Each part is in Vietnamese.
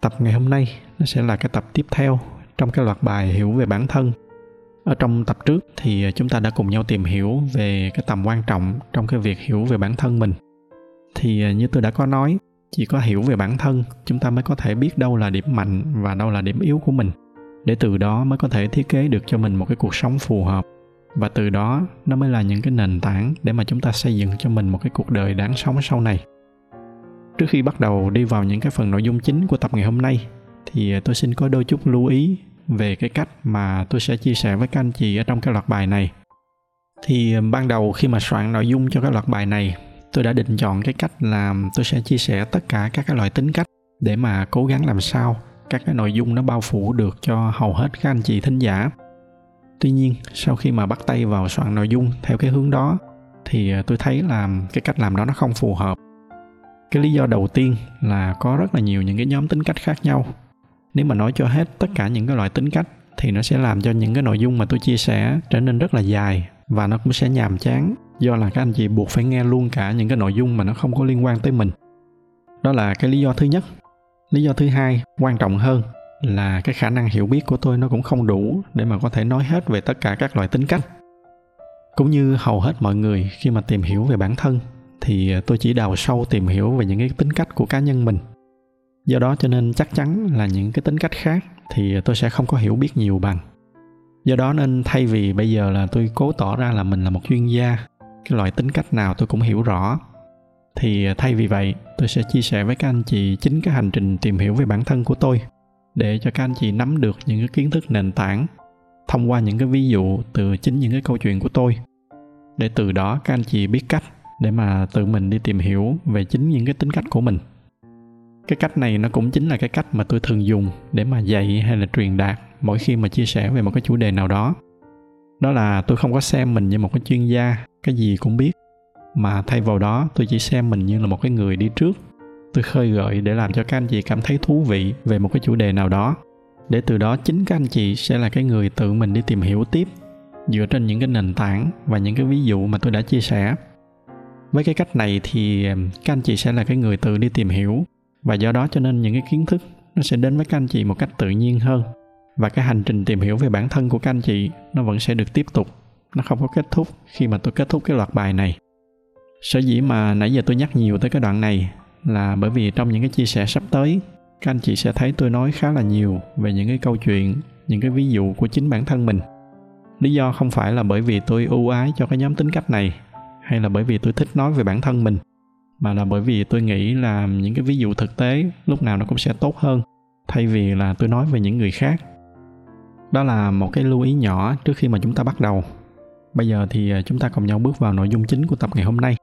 tập ngày hôm nay, nó sẽ là cái tập tiếp theo trong cái loạt bài hiểu về bản thân. Ở trong tập trước thì chúng ta đã cùng nhau tìm hiểu về cái tầm quan trọng trong cái việc hiểu về bản thân mình. Thì à, như tôi đã có nói, chỉ có hiểu về bản thân, chúng ta mới có thể biết đâu là điểm mạnh và đâu là điểm yếu của mình. Để từ đó mới có thể thiết kế được cho mình một cái cuộc sống phù hợp. Và từ đó, nó mới là những cái nền tảng để mà chúng ta xây dựng cho mình một cái cuộc đời đáng sống sau này trước khi bắt đầu đi vào những cái phần nội dung chính của tập ngày hôm nay, thì tôi xin có đôi chút lưu ý về cái cách mà tôi sẽ chia sẻ với các anh chị ở trong cái loạt bài này. Thì ban đầu khi mà soạn nội dung cho cái loạt bài này, tôi đã định chọn cái cách là tôi sẽ chia sẻ tất cả các cái loại tính cách để mà cố gắng làm sao các cái nội dung nó bao phủ được cho hầu hết các anh chị thính giả. Tuy nhiên, sau khi mà bắt tay vào soạn nội dung theo cái hướng đó, thì ờ, tôi thấy là cái cách làm đó nó không phù hợp cái lý do đầu tiên là có rất là nhiều những cái nhóm tính cách khác nhau. Nếu mà nói cho hết tất cả những cái loại tính cách thì nó sẽ làm cho những cái nội dung mà tôi chia sẻ trở nên rất là dài và nó cũng sẽ nhàm chán. Do là các anh chị buộc phải nghe luôn cả những cái nội dung mà nó không có liên quan tới mình. Đó là cái lý do thứ nhất. Lý do thứ hai, quan trọng hơn là cái khả năng hiểu biết của tôi nó cũng không đủ để mà có thể nói hết về tất cả các loại tính cách. Cũng như hầu hết mọi người khi mà tìm hiểu về bản thân thì à, tôi chỉ đào sâu tìm hiểu về những cái tính cách của cá nhân mình. Do đó cho nên chắc chắn là những cái tính cách khác thì tôi sẽ không có hiểu biết nhiều bằng. Do đó nên thay vì bây giờ là tôi cố tỏ ra là mình là một chuyên gia, cái loại tính cách nào tôi cũng hiểu rõ, thì à, thay vì vậy tôi sẽ chia sẻ với các anh chị chính cái hành trình tìm hiểu về bản thân của tôi để cho các anh chị nắm được những cái kiến thức nền tảng thông qua những cái ví dụ từ chính những cái câu chuyện của tôi. Để từ đó các anh chị biết cách để mà tự mình đi tìm hiểu về chính những cái tính cách của mình. Cái cách này nó cũng chính là cái cách mà tôi thường dùng để mà dạy hay là truyền đạt mỗi khi mà chia sẻ về một cái chủ đề nào đó. Đó là tôi không có xem mình như một cái chuyên gia, cái gì cũng biết, mà thay vào đó tôi chỉ xem mình như là một cái người đi trước. Tôi khơi gợi để làm cho các anh chị cảm thấy thú vị về một cái chủ đề nào đó. Để từ đó chính các anh chị sẽ là cái người tự mình đi tìm hiểu tiếp, dựa trên những cái nền tảng và những cái ví dụ mà tôi đã chia sẻ với cái cách này thì các anh chị sẽ là cái người tự đi tìm hiểu. Và do đó cho nên những cái kiến thức nó sẽ đến với các anh chị một cách tự nhiên hơn. Và cái hành trình tìm hiểu về bản thân của các anh chị nó vẫn sẽ được tiếp tục. Nó không có kết thúc khi mà tôi kết thúc cái loạt bài này. Sở dĩ mà nãy giờ tôi nhắc nhiều tới cái đoạn này là bởi vì trong những cái chia sẻ sắp tới, các anh chị sẽ thấy tôi nói khá là nhiều về những cái câu chuyện, những cái ví dụ của chính bản thân mình. Lý do không phải là bởi vì tôi ưu ái cho cái nhóm tính cách này hay là bởi vì tôi thích nói về bản thân mình, mà là bởi vì tôi nghĩ là những cái ví dụ thực tế lúc nào nó cũng sẽ tốt hơn, thay vì là tôi nói về những người khác. Đó là một cái lưu ý nhỏ trước khi mà chúng ta bắt đầu. Bây giờ thì à, chúng ta cùng nhau bước vào nội dung chính của tập ngày hôm nay.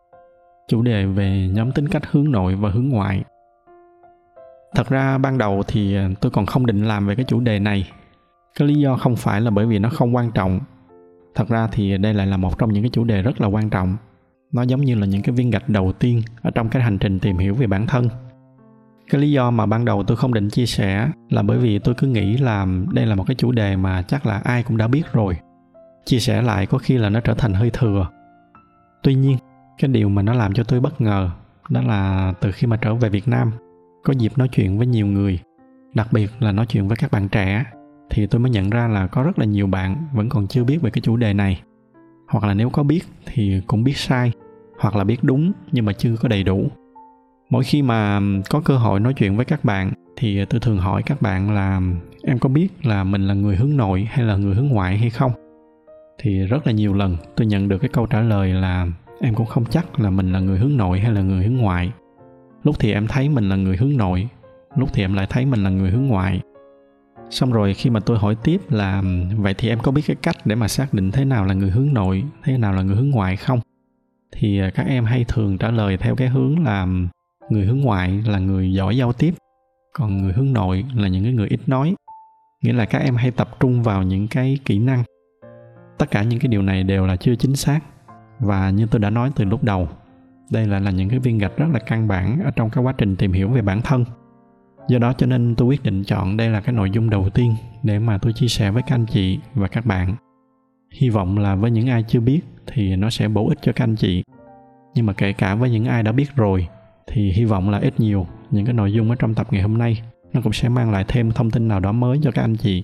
Chủ đề về nhóm tính cách hướng nội và hướng ngoại. Thật ra ban đầu thì à, tôi còn không định làm về cái chủ đề này. Cái lý do không phải là bởi vì nó không quan trọng. Thật ra thì đây lại là một trong những cái chủ đề rất là quan trọng nó giống như là những cái viên gạch đầu tiên ở trong cái hành trình tìm hiểu về bản thân. Cái lý do mà ban đầu tôi không định chia sẻ là bởi vì tôi cứ nghĩ là đây là một cái chủ đề mà chắc là ai cũng đã biết rồi. Chia sẻ lại có khi là nó trở thành hơi thừa. Tuy nhiên, cái điều mà nó làm cho tôi bất ngờ đó là từ khi mà trở về việt nam, có dịp nói chuyện với nhiều người, đặc biệt là nói chuyện với các bạn trẻ, thì tôi mới nhận ra là có rất là nhiều bạn vẫn còn chưa biết về cái chủ đề này hoặc là nếu có biết thì cũng biết sai, hoặc là biết đúng nhưng mà chưa có đầy đủ. Mỗi khi mà có cơ hội nói chuyện với các bạn thì tôi thường hỏi các bạn là, em có biết là mình là người hướng nội hay là người hướng ngoại hay không? Thì rất là nhiều lần tôi nhận được cái câu trả lời là, em cũng không chắc là mình là người hướng nội hay là người hướng ngoại. Lúc thì em thấy mình là người hướng nội, lúc thì em lại thấy mình là người hướng ngoại xong rồi khi mà tôi hỏi tiếp là, vậy thì em có biết cái cách để mà xác định thế nào là người hướng nội, thế nào là người hướng ngoại không? Thì à, các em hay thường trả lời theo cái hướng là, người hướng ngoại là người giỏi giao tiếp, còn người hướng nội là những cái người ít nói. Nghĩa là các em hay tập trung vào những cái kỹ năng. Tất cả những cái điều này đều là chưa chính xác và như tôi đã nói từ lúc đầu, đây lại là những cái viên gạch rất là căn bản ở trong cái quá trình tìm hiểu về bản thân do đó cho nên tôi quyết định chọn đây là cái nội dung đầu tiên để mà tôi chia sẻ với các anh chị và các bạn. Hy vọng là với những ai chưa biết thì nó sẽ bổ ích cho các anh chị. Nhưng mà kể cả với những ai đã biết rồi thì hy vọng là ít nhiều những cái nội dung ở trong tập ngày hôm nay nó cũng sẽ mang lại thêm thông tin nào đó mới cho các anh chị.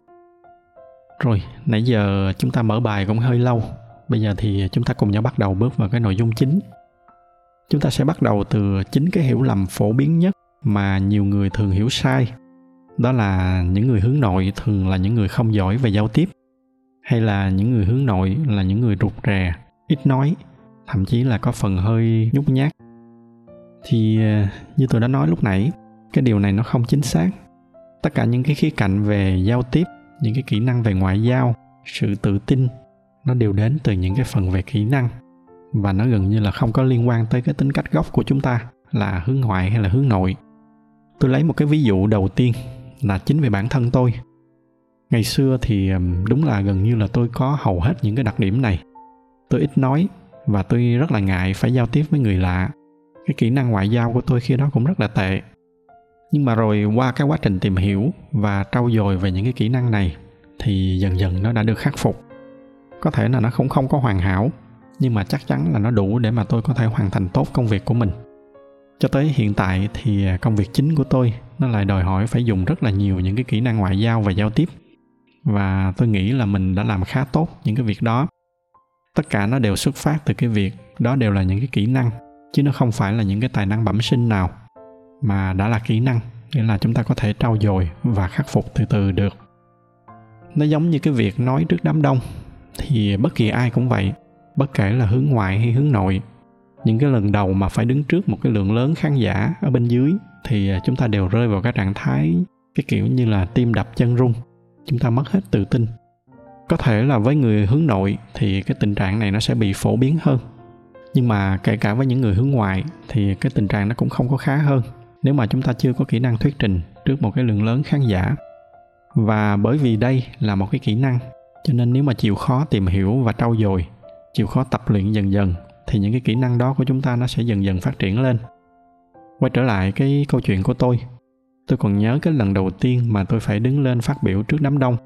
Rồi, nãy giờ chúng ta mở bài cũng hơi lâu. Bây giờ thì chúng ta cùng nhau bắt đầu bước vào cái nội dung chính. Chúng ta sẽ bắt đầu từ chính cái hiểu lầm phổ biến nhất mà nhiều người thường hiểu sai. Đó là những người hướng nội thường là những người không giỏi về giao tiếp, hay là những người hướng nội là những người rụt rè, ít nói, thậm chí là có phần hơi nhút nhát. Thì ờ, như tôi đã nói lúc nãy, cái điều này nó không chính xác. Tất cả những cái khía cạnh về giao tiếp, những cái kỹ năng về ngoại giao, sự tự tin, nó đều đến từ những cái phần về kỹ năng. Và nó gần như là không có liên quan tới cái tính cách gốc của chúng ta, là hướng ngoại hay là hướng nội tôi lấy một cái ví dụ đầu tiên là chính về bản thân tôi. Ngày xưa thì đúng là gần như là tôi có hầu hết những cái đặc điểm này. Tôi ít nói và tôi rất là ngại phải giao tiếp với người lạ. Cái kỹ năng ngoại giao của tôi khi đó cũng rất là tệ. Nhưng mà rồi qua cái quá trình tìm hiểu và trau dồi về những cái kỹ năng này thì dần dần nó đã được khắc phục. Có thể là nó không không có hoàn hảo, nhưng mà chắc chắn là nó đủ để mà tôi có thể hoàn thành tốt công việc của mình cho tới hiện tại thì à, công việc chính của tôi nó lại đòi hỏi phải dùng rất là nhiều những cái kỹ năng ngoại giao và giao tiếp. Và tôi nghĩ là mình đã làm khá tốt những cái việc đó. Tất cả nó đều xuất phát từ cái việc đó đều là những cái kỹ năng, chứ nó không phải là những cái tài năng bẩm sinh nào, mà đã là kỹ năng, nghĩa là chúng ta có thể trau dồi và khắc phục từ từ được. Nó giống như cái việc nói trước đám đông, thì bất kỳ ai cũng vậy, bất kể là hướng ngoại hay hướng nội những cái lần đầu mà phải đứng trước một cái lượng lớn khán giả ở bên dưới thì à, chúng ta đều rơi vào cái trạng thái cái kiểu như là tim đập chân rung. Chúng ta mất hết tự tin. Có thể là với người hướng nội thì cái tình trạng này nó sẽ bị phổ biến hơn. Nhưng mà kể cả với những người hướng ngoại thì cái tình trạng nó cũng không có khá hơn. Nếu mà chúng ta chưa có kỹ năng thuyết trình trước một cái lượng lớn khán giả. Và bởi vì đây là một cái kỹ năng, cho nên nếu mà chịu khó tìm hiểu và trau dồi, chịu khó tập luyện dần dần thì những cái kỹ năng đó của chúng ta nó sẽ dần dần phát triển lên. Quay trở lại cái câu chuyện của tôi. Tôi còn nhớ cái lần đầu tiên mà tôi phải đứng lên phát biểu trước đám đông.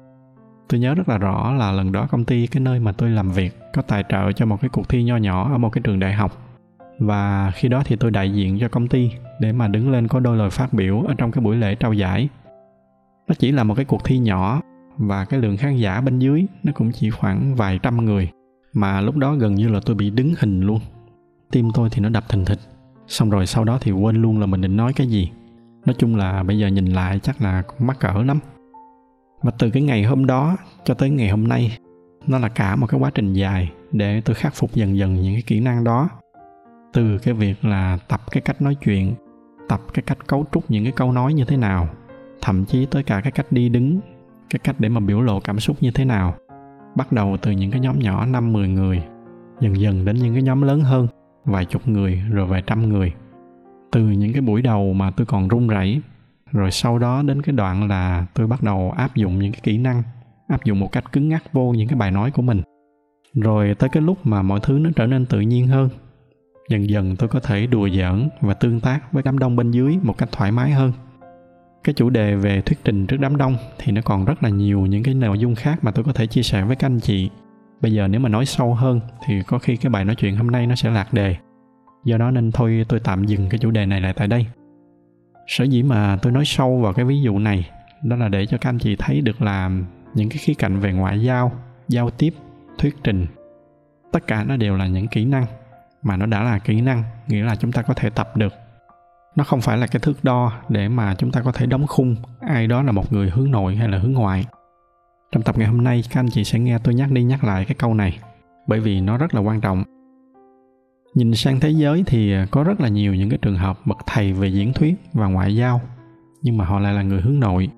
Tôi nhớ rất là rõ là lần đó công ty, cái nơi mà tôi làm việc, có tài trợ cho một cái cuộc thi nho nhỏ ở một cái trường đại học. Và khi đó thì tôi đại diện cho công ty để mà đứng lên có đôi lời phát biểu ở trong cái buổi lễ trao giải. Nó chỉ là một cái cuộc thi nhỏ và cái lượng khán giả bên dưới nó cũng chỉ khoảng vài trăm người mà lúc đó gần như là tôi bị đứng hình luôn. Tim tôi thì nó đập thình thịch xong rồi sau đó thì quên luôn là mình định nói cái gì. Nói chung là bây giờ nhìn lại chắc là cũng mắc cỡ lắm. Mà từ cái ngày hôm đó cho tới ngày hôm nay, nó là cả một cái quá trình dài để tôi khắc phục dần dần những cái kỹ năng đó. Từ cái việc là tập cái cách nói chuyện, tập cái cách cấu trúc những cái câu nói như thế nào, thậm chí tới cả cái cách đi đứng, cái cách để mà biểu lộ cảm xúc như thế nào bắt đầu từ những cái nhóm nhỏ, năm mười người, dần dần đến những cái nhóm lớn hơn, vài chục người, rồi vài trăm người. Từ những cái buổi đầu mà tôi còn run rẩy, rồi sau đó đến cái đoạn là tôi bắt đầu áp dụng những cái kỹ năng, áp dụng một cách cứng ngắc vô những cái bài nói của mình. Rồi tới cái lúc mà mọi thứ nó trở nên tự nhiên hơn, dần dần tôi có thể đùa giỡn và tương tác với đám đông bên dưới một cách thoải mái hơn cái chủ đề về thuyết trình trước đám đông thì nó còn rất là nhiều những cái nội dung khác mà tôi có thể chia sẻ với các anh chị. Bây giờ nếu mà nói sâu hơn thì có khi cái bài nói chuyện hôm nay nó sẽ lạc đề. Do đó nên thôi tôi tạm dừng cái chủ đề này lại tại đây. Sở dĩ mà tôi nói sâu vào cái ví dụ này, đó là để cho các anh chị thấy được là những cái khía cạnh về ngoại giao giao tiếp, thuyết trình, tất cả nó đều là những kỹ năng. Mà nó đã là kỹ năng, nghĩa là chúng ta có thể tập được nó không phải là cái thước đo để mà chúng ta có thể đóng khung ai đó là một người hướng nội hay là hướng ngoại. Trong tập ngày hôm nay, các anh chị sẽ nghe tôi nhắc đi nhắc lại cái câu này, bởi vì nó rất là quan trọng. Nhìn sang thế giới thì có rất là nhiều những cái trường hợp bậc thầy về diễn thuyết và ngoại giao, nhưng mà họ lại là người hướng nội.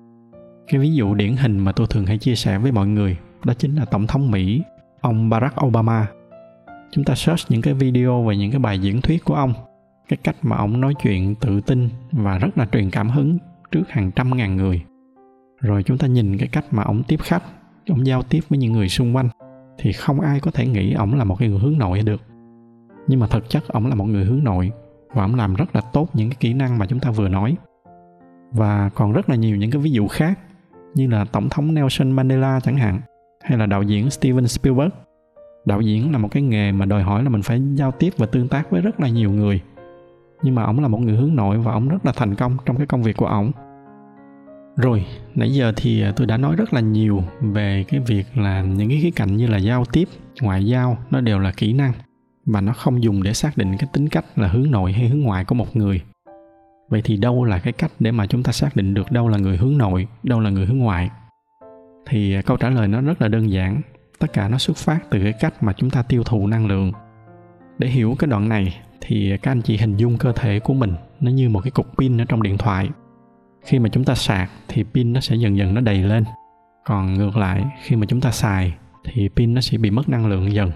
Cái ví dụ điển hình mà tôi thường hay chia sẻ với mọi người đó chính là tổng thống mỹ, ông barack obama. Chúng ta search những cái video về những cái bài diễn thuyết của ông cái cách mà ông nói chuyện tự tin và rất là truyền cảm hứng trước hàng trăm ngàn người. Rồi chúng ta nhìn cái cách mà ông tiếp khách, ông giao tiếp với những người xung quanh, thì không ai có thể nghĩ ông là một cái người hướng nội được. Nhưng mà thực chất ông là một người hướng nội và ông làm rất là tốt những cái kỹ năng mà chúng ta vừa nói. Và còn rất là nhiều những cái ví dụ khác như là tổng thống Nelson Mandela chẳng hạn, hay là đạo diễn Steven Spielberg. Đạo diễn là một cái nghề mà đòi hỏi là mình phải giao tiếp và tương tác với rất là nhiều người nhưng mà ông là một người hướng nội và ông rất là thành công trong cái công việc của ông rồi, nãy giờ thì à, tôi đã nói rất là nhiều về cái việc là những cái khía cạnh như là giao tiếp, ngoại giao, nó đều là kỹ năng và nó không dùng để xác định cái tính cách là hướng nội hay hướng ngoại của một người. Vậy thì đâu là cái cách để mà chúng ta xác định được đâu là người hướng nội, đâu là người hướng ngoại? Thì à, câu trả lời nó rất là đơn giản. Tất cả nó xuất phát từ cái cách mà chúng ta tiêu thụ năng lượng. Để hiểu cái đoạn này thì các anh chị hình dung cơ thể của mình nó như một cái cục pin ở trong điện thoại. Khi mà chúng ta sạc thì pin nó sẽ dần dần nó đầy lên. Còn ngược lại, khi mà chúng ta xài thì pin nó sẽ bị mất năng lượng dần.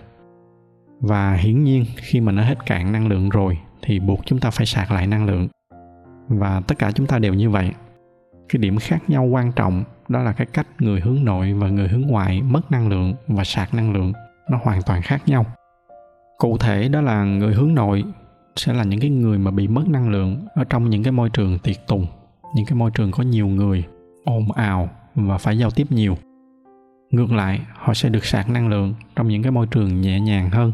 Và hiển nhiên, khi mà nó hết cạn năng lượng rồi thì buộc chúng ta phải sạc lại năng lượng. Và tất cả chúng ta đều như vậy. Cái điểm khác nhau quan trọng đó là cái cách người hướng nội và người hướng ngoại mất năng lượng và sạc năng lượng nó hoàn toàn khác nhau cụ thể đó là người hướng nội sẽ là những cái người mà bị mất năng lượng ở trong những cái môi trường tiệc tùng, những cái môi trường có nhiều người, ồn ào và phải giao tiếp nhiều. Ngược lại, họ sẽ được sạc năng lượng trong những cái môi trường nhẹ nhàng hơn,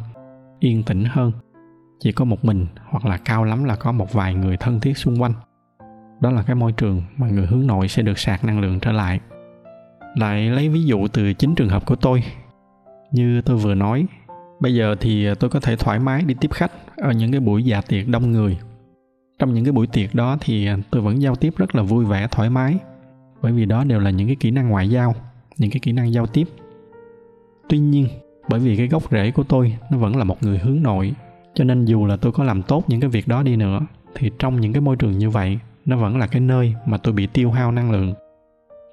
yên tĩnh hơn. Chỉ có một mình hoặc là cao lắm là có một vài người thân thiết xung quanh. Đó là cái môi trường mà người hướng nội sẽ được sạc năng lượng trở lại. Lại lấy ví dụ từ chính trường hợp của tôi. Như tôi vừa nói bây giờ thì à, tôi có thể thoải mái đi tiếp khách ở những cái buổi dạ tiệc đông người. Trong những cái buổi tiệc đó thì à, tôi vẫn giao tiếp rất là vui vẻ, thoải mái. Bởi vì đó đều là những cái kỹ năng ngoại giao, những cái kỹ năng giao tiếp. Tuy nhiên, bởi vì cái gốc rễ của tôi nó vẫn là một người hướng nội, cho nên dù là tôi có làm tốt những cái việc đó đi nữa, thì trong những cái môi trường như vậy, nó vẫn là cái nơi mà tôi bị tiêu hao năng lượng.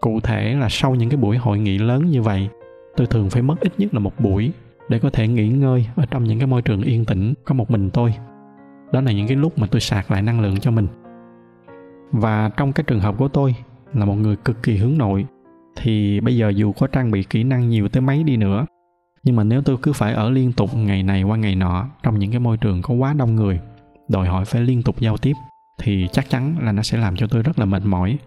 Cụ thể là sau những cái buổi hội nghị lớn như vậy, tôi thường phải mất ít nhất là một buổi để có thể nghỉ ngơi ở trong những cái môi trường yên tĩnh có một mình tôi. Đó là những cái lúc mà tôi sạc lại năng lượng cho mình. Và trong cái trường hợp của tôi là một người cực kỳ hướng nội, thì bây giờ dù có trang bị kỹ năng nhiều tới mấy đi nữa, nhưng mà nếu tôi cứ phải ở liên tục ngày này qua ngày nọ trong những cái môi trường có quá đông người, đòi hỏi phải liên tục giao tiếp, thì chắc chắn là nó sẽ làm cho tôi rất là mệt mỏi.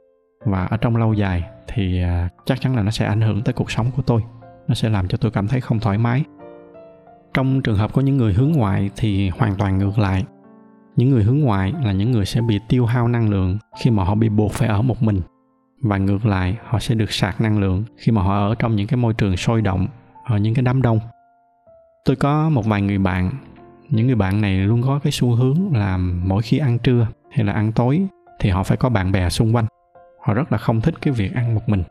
Và ở trong lâu dài thì à, chắc chắn là nó sẽ ảnh hưởng tới cuộc sống của tôi. Nó sẽ làm cho tôi cảm thấy không thoải mái trong trường hợp có những người hướng ngoại thì hoàn toàn ngược lại. Những người hướng ngoại là những người sẽ bị tiêu hao năng lượng khi mà họ bị buộc phải ở một mình. Và ngược lại, họ sẽ được sạc năng lượng khi mà họ ở trong những cái môi trường sôi động, ở những cái đám đông. Tôi có một vài người bạn. Những người bạn này luôn có cái xu hướng là mỗi khi ăn trưa hay là ăn tối thì họ phải có bạn bè xung quanh. Họ rất là không thích cái việc ăn một mình.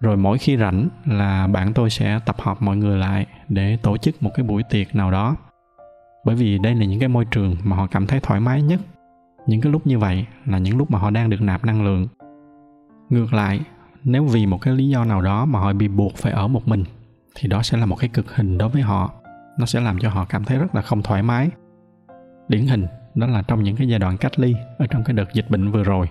Rồi mỗi khi rảnh là bạn tôi sẽ tập hợp mọi người lại để tổ chức một cái buổi tiệc nào đó. Bởi vì đây là những cái môi trường mà họ cảm thấy thoải mái nhất. Những cái lúc như vậy là những lúc mà họ đang được nạp năng lượng. Ngược lại, nếu vì một cái lý do nào đó mà họ bị buộc phải ở một mình, thì đó sẽ là một cái cực hình đối với họ. Nó sẽ làm cho họ cảm thấy rất là không thoải mái. Điển hình, đó là trong những cái giai đoạn cách ly ở trong cái đợt dịch bệnh vừa rồi.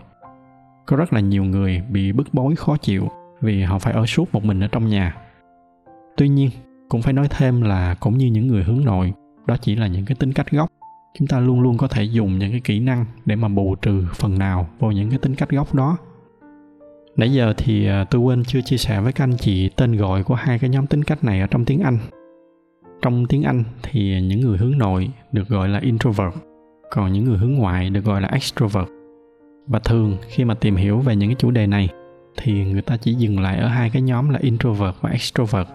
Có rất là nhiều người bị bức bối, khó chịu vì họ phải ở suốt một mình ở trong nhà. Tuy nhiên cũng phải nói thêm là cũng như những người hướng nội, đó chỉ là những cái tính cách gốc. Chúng ta luôn luôn có thể dùng những cái kỹ năng để mà bù trừ phần nào vào những cái tính cách gốc đó. Nãy giờ thì à, tôi quên chưa chia sẻ với các anh chị tên gọi của hai cái nhóm tính cách này ở trong tiếng anh. Trong tiếng anh thì những người hướng nội được gọi là introvert, còn những người hướng ngoại được gọi là extrovert. Và thường khi mà tìm hiểu về những cái chủ đề này thì người ta chỉ dừng lại ở hai cái nhóm là introvert và extrovert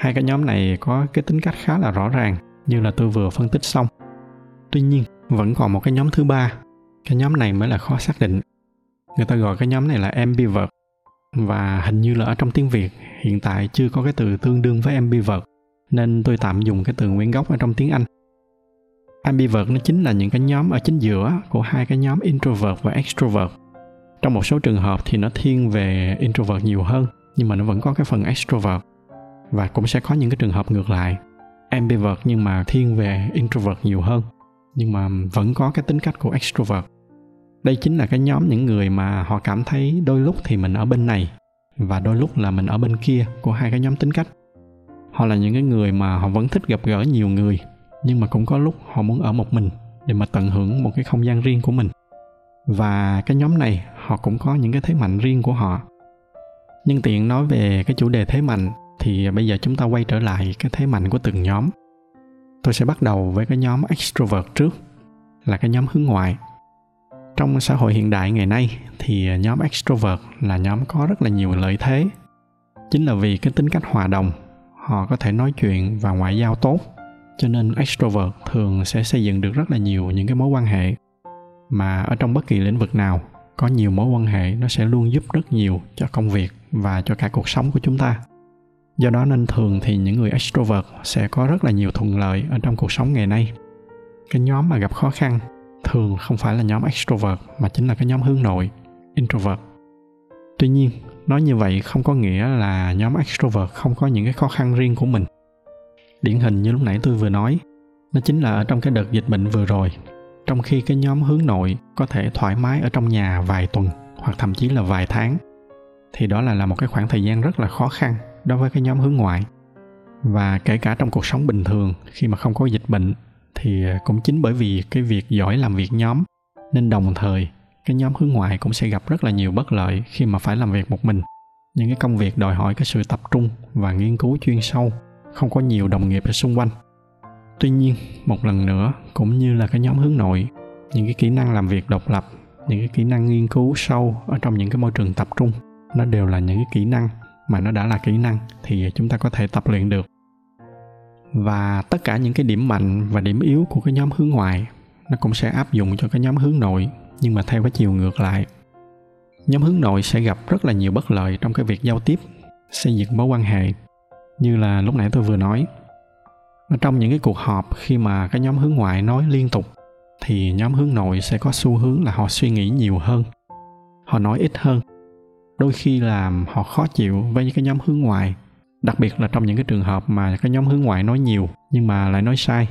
hai cái nhóm này có cái tính cách khá là rõ ràng, như là tôi vừa phân tích xong. Tuy nhiên, vẫn còn một cái nhóm thứ ba. Cái nhóm này mới là khó xác định. Người ta gọi cái nhóm này là ambivert, và hình như là ở trong tiếng việt, hiện tại chưa có cái từ tương đương với ambivert, nên tôi tạm dùng cái từ nguyên gốc ở trong tiếng anh. Ambivert nó chính là những cái nhóm ở chính giữa của hai cái nhóm introvert và extrovert. Trong một số trường hợp thì nó thiên về introvert nhiều hơn, nhưng mà nó vẫn có cái phần extrovert và cũng sẽ có những cái trường hợp ngược lại. Ambivert nhưng mà thiên về introvert nhiều hơn, nhưng mà vẫn có cái tính cách của extrovert. Đây chính là cái nhóm những người mà họ cảm thấy đôi lúc thì mình ở bên này và đôi lúc là mình ở bên kia của hai cái nhóm tính cách. Họ là những cái người mà họ vẫn thích gặp gỡ nhiều người, nhưng mà cũng có lúc họ muốn ở một mình để mà tận hưởng một cái không gian riêng của mình. Và cái nhóm này, họ cũng có những cái thế mạnh riêng của họ. Nhân tiện nói về cái chủ đề thế mạnh thì bây giờ chúng ta quay trở lại cái thế mạnh của từng nhóm. Tôi sẽ bắt đầu với cái nhóm extrovert trước, là cái nhóm hướng ngoại. Trong xã hội hiện đại ngày nay thì nhóm extrovert là nhóm có rất là nhiều lợi thế. Chính là vì cái tính cách hòa đồng, họ có thể nói chuyện và ngoại giao tốt, cho nên extrovert thường sẽ xây dựng được rất là nhiều những cái mối quan hệ. Mà ở trong bất kỳ lĩnh vực nào, có nhiều mối quan hệ nó sẽ luôn giúp rất nhiều cho công việc và cho cả cuộc sống của chúng ta do đó nên thường thì những người extrovert sẽ có rất là nhiều thuận lợi ở trong cuộc sống ngày nay. Cái nhóm mà gặp khó khăn thường không phải là nhóm extrovert mà chính là cái nhóm hướng nội, introvert. Tuy nhiên, nói như vậy không có nghĩa là nhóm extrovert không có những cái khó khăn riêng của mình. Điển hình như lúc nãy tôi vừa nói, nó chính là ở trong cái đợt dịch bệnh vừa rồi. Trong khi cái nhóm hướng nội có thể thoải mái ở trong nhà vài tuần hoặc thậm chí là vài tháng, thì đó là là một cái khoảng thời gian rất là khó khăn đối với cái nhóm hướng ngoại. Và kể cả trong cuộc sống bình thường, khi mà không có dịch bệnh thì cũng chính bởi vì cái việc giỏi làm việc nhóm, nên đồng thời cái nhóm hướng ngoại cũng sẽ gặp rất là nhiều bất lợi khi mà phải làm việc một mình. Những cái công việc đòi hỏi cái sự tập trung và nghiên cứu chuyên sâu, không có nhiều đồng nghiệp ở xung quanh. Tuy nhiên, một lần nữa, cũng như là cái nhóm hướng nội, những cái kỹ năng làm việc độc lập, những cái kỹ năng nghiên cứu sâu ở trong những cái môi trường tập trung, nó đều là những cái kỹ năng mà nó đã là kỹ năng thì chúng ta có thể tập luyện được. Và tất cả những cái điểm mạnh và điểm yếu của cái nhóm hướng ngoại, nó cũng sẽ áp dụng cho cái nhóm hướng nội, nhưng mà theo cái chiều ngược lại. Nhóm hướng nội sẽ gặp rất là nhiều bất lợi trong cái việc giao tiếp, xây dựng mối quan hệ, như là lúc nãy tôi vừa nói. Ở trong những cái cuộc họp khi mà cái nhóm hướng ngoại nói liên tục, thì nhóm hướng nội sẽ có xu hướng là họ suy nghĩ nhiều hơn, họ nói ít hơn đôi khi làm họ khó chịu với những cái nhóm hướng ngoại, đặc biệt là trong những cái trường hợp mà cái nhóm hướng ngoại nói nhiều nhưng mà lại nói sai.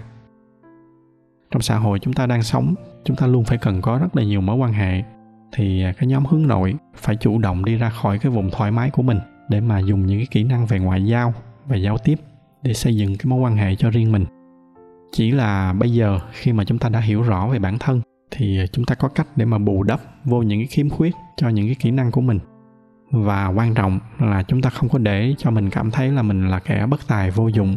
Trong xã hội chúng ta đang sống, chúng ta luôn phải cần có rất là nhiều mối quan hệ, thì cái nhóm hướng nội phải chủ động đi ra khỏi cái vùng thoải mái của mình để mà dùng những cái kỹ năng về ngoại giao và giao tiếp để xây dựng cái mối quan hệ cho riêng mình. Chỉ là bây giờ khi mà chúng ta đã hiểu rõ về bản thân thì chúng ta có cách để mà bù đắp vô những cái khiếm khuyết cho những cái kỹ năng của mình và quan trọng là chúng ta không có để cho mình cảm thấy là mình là kẻ bất tài vô dụng.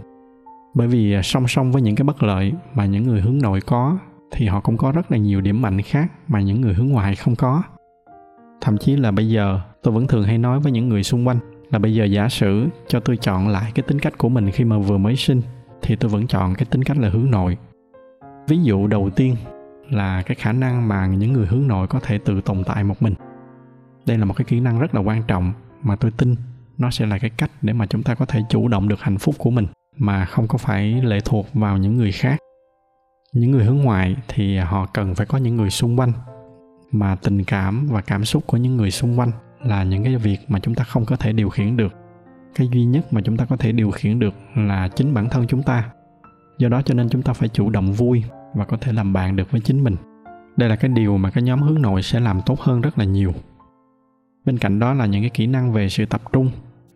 Bởi vì song song với những cái bất lợi mà những người hướng nội có, thì họ cũng có rất là nhiều điểm mạnh khác mà những người hướng ngoại không có. Thậm chí là bây giờ, tôi vẫn thường hay nói với những người xung quanh là bây giờ giả sử cho tôi chọn lại cái tính cách của mình khi mà vừa mới sinh, thì tôi vẫn chọn cái tính cách là hướng nội. Ví dụ đầu tiên là cái khả năng mà những người hướng nội có thể tự tồn tại một mình đây là một cái kỹ năng rất là quan trọng mà tôi tin nó sẽ là cái cách để mà chúng ta có thể chủ động được hạnh phúc của mình, mà không có phải lệ thuộc vào những người khác. Những người hướng ngoại thì họ cần phải có những người xung quanh, mà tình cảm và cảm xúc của những người xung quanh là những cái việc mà chúng ta không có thể điều khiển được. Cái duy nhất mà chúng ta có thể điều khiển được là chính bản thân chúng ta. Do đó cho nên chúng ta phải chủ động vui và có thể làm bạn được với chính mình. Đây là cái điều mà cái nhóm hướng nội sẽ làm tốt hơn rất là nhiều bên cạnh đó là những cái kỹ năng về sự tập trung,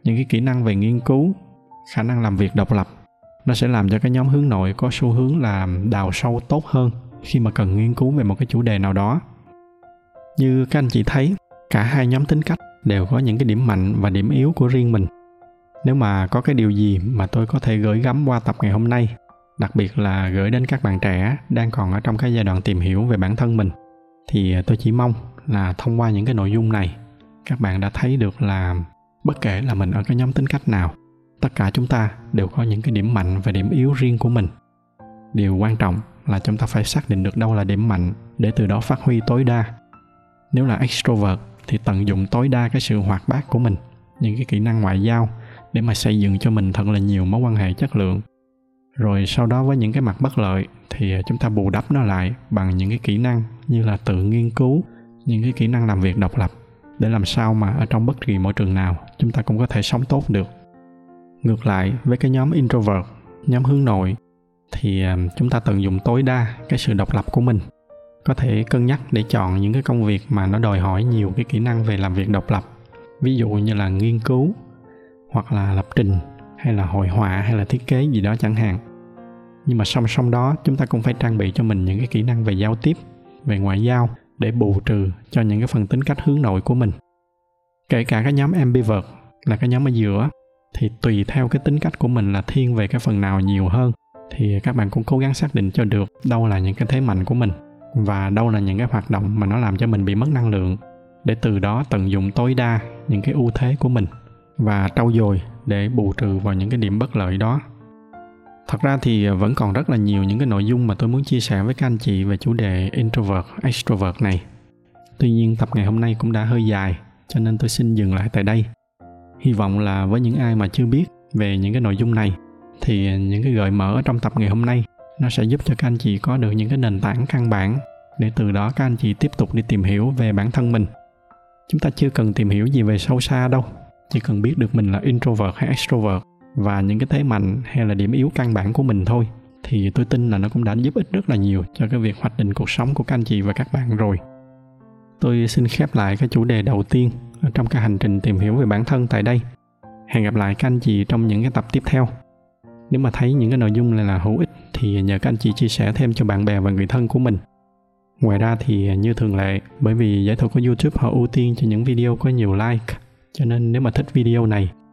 những cái kỹ năng về nghiên cứu, khả năng làm việc độc lập. Nó sẽ làm cho cái nhóm hướng nội có xu hướng làm đào sâu tốt hơn khi mà cần nghiên cứu về một cái chủ đề nào đó. Như các anh chị thấy, cả hai nhóm tính cách đều có những cái điểm mạnh và điểm yếu của riêng mình. Nếu mà có cái điều gì mà tôi có thể gửi gắm qua tập ngày hôm nay, đặc biệt là gửi đến các bạn trẻ đang còn ở trong cái giai đoạn tìm hiểu về bản thân mình, thì tôi chỉ mong là thông qua những cái nội dung này các bạn đã thấy được là bất kể là mình ở cái nhóm tính cách nào, tất cả chúng ta đều có những cái điểm mạnh và điểm yếu riêng của mình. Điều quan trọng là chúng ta phải xác định được đâu là điểm mạnh để từ đó phát huy tối đa. Nếu là extrovert thì tận dụng tối đa cái sự hoạt bát của mình, những cái kỹ năng ngoại giao để mà xây dựng cho mình thật là nhiều mối quan hệ chất lượng. Rồi sau đó với những cái mặt bất lợi thì chúng ta bù đắp nó lại bằng những cái kỹ năng như là tự nghiên cứu, những cái kỹ năng làm việc độc lập để làm sao mà ở trong bất kỳ môi trường nào chúng ta cũng có thể sống tốt được. Ngược lại, với cái nhóm introvert, nhóm hướng nội, thì ờ, chúng ta tận dụng tối đa cái sự độc lập của mình. Có thể cân nhắc để chọn những cái công việc mà nó đòi hỏi nhiều cái kỹ năng về làm việc độc lập. Ví dụ như là nghiên cứu, hoặc là lập trình, hay là hội họa, hay là thiết kế gì đó chẳng hạn. Nhưng mà song song đó, chúng ta cũng phải trang bị cho mình những cái kỹ năng về giao tiếp, về ngoại giao để bù trừ cho những cái phần tính cách hướng nội của mình. Kể cả cái nhóm ambivert là cái nhóm ở giữa, thì tùy theo cái tính cách của mình là thiên về cái phần nào nhiều hơn, thì các bạn cũng cố gắng xác định cho được đâu là những cái thế mạnh của mình và đâu là những cái hoạt động mà nó làm cho mình bị mất năng lượng, để từ đó tận dụng tối đa những cái ưu thế của mình và trau dồi để bù trừ vào những cái điểm bất lợi đó thật ra thì vẫn còn rất là nhiều những cái nội dung mà tôi muốn chia sẻ với các anh chị về chủ đề introvert, extrovert này. Tuy nhiên, tập ngày hôm nay cũng đã hơi dài, cho nên tôi xin dừng lại tại đây. Hy vọng là với những ai mà chưa biết về những cái nội dung này, thì những cái gợi mở trong tập ngày hôm nay, nó sẽ giúp cho các anh chị có được những cái nền tảng căn bản để từ đó các anh chị tiếp tục đi tìm hiểu về bản thân mình. Chúng ta chưa cần tìm hiểu gì về sâu xa đâu, chỉ cần biết được mình là introvert hay extrovert và những cái thế mạnh hay là điểm yếu căn bản của mình thôi, thì tôi tin là nó cũng đã giúp ích rất là nhiều cho cái việc hoạch định cuộc sống của các anh chị và các bạn rồi. Tôi xin khép lại cái chủ đề đầu tiên trong cái hành trình tìm hiểu về bản thân tại đây. Hẹn gặp lại các anh chị trong những cái tập tiếp theo. Nếu mà thấy những cái nội dung này là hữu ích thì nhờ các anh chị chia sẻ thêm cho bạn bè và người thân của mình. Ngoài ra thì như thường lệ, bởi vì giải thuật của youtube họ ưu tiên cho những video có nhiều like, cho nên nếu mà thích video này